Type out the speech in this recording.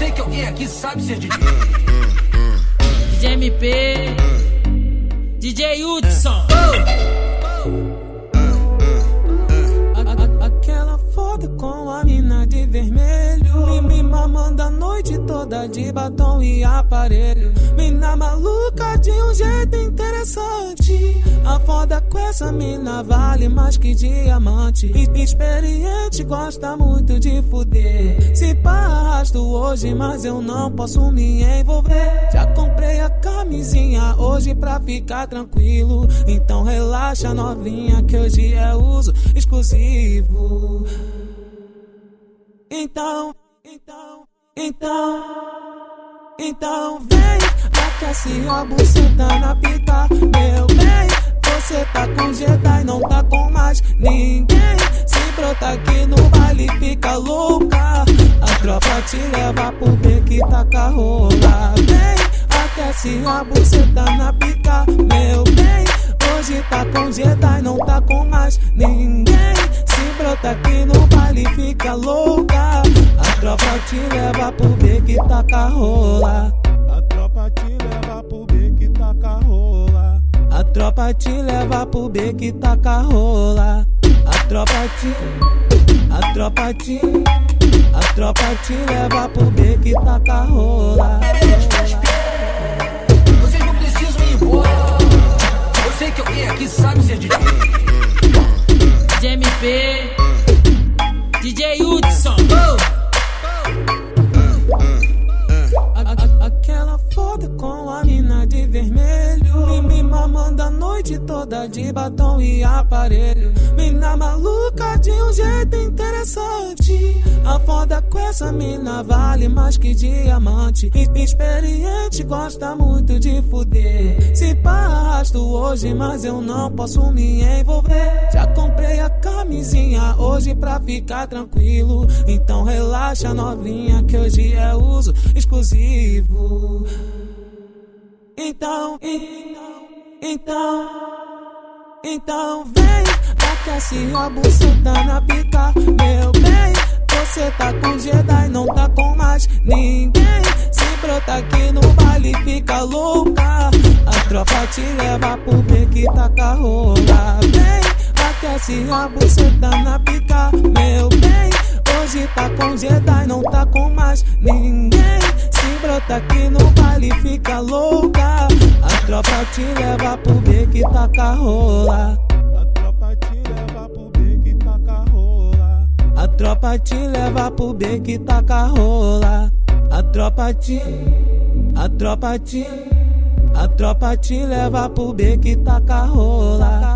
sei que alguém aqui sabe ser DJ. DJ MP, DJ Hudson. Aquela foto com a mina de vermelho. Me, me mamando a noite toda de batom e aparelho. Mina maluca de um jeito interessante. A foda com essa mina vale mais que diamante. Experiente gosta muito de fuder. Se pá, arrasto hoje, mas eu não posso me envolver. Já comprei a camisinha hoje pra ficar tranquilo. Então relaxa, novinha, que hoje é uso exclusivo. Então, então, então, então vem, aquece a buceta na pica, meu bem. Ninguém. Se brota aqui no baile, fica louca. A tropa te leva pro beco e taca rola. Vem, aquece a buceta na pica, meu bem. Hoje tá com Jedi, não tá com mais ninguém. Se brota aqui no baile, fica louca. A tropa te leva pro beco e taca rola. A tropa te leva pro beco e taca rola. A tropa te leva pro beco e taca rola. A tropa te, a tropa te, a tropa te leva pro beco e taca rola. Vocês não precisam ir embora. Eu sei que alguém aqui sabe ser DJ. DJ MP, DJ Hudson. A- noite toda de batom e aparelho. Mina maluca de um jeito interessante. A foda com essa mina vale mais que diamante. Experiente gosta muito de fuder. Se pá, hoje, mas eu não posso me envolver. Já comprei a camisinha hoje pra ficar tranquilo. Então relaxa, novinha, que hoje é uso exclusivo. Então, então, então vem, aquece a buceta na pica, meu bem. Você tá com Jedi, não tá com mais ninguém. Se brota aqui no baile, fica louca. A tropa te leva pro beco e taca rola. Vem, aquece a buceta na pica, meu bem. Hoje tá com Jedi, não tá com mais ninguém. Se brota aqui no baile, fica louca. A tropa te leva pro beco e taca rola. A tropa te leva pro beco e taca rola. A tropa te leva pro beco e taca rola. A tropa te, a tropa te, a tropa te leva pro beco e taca rola.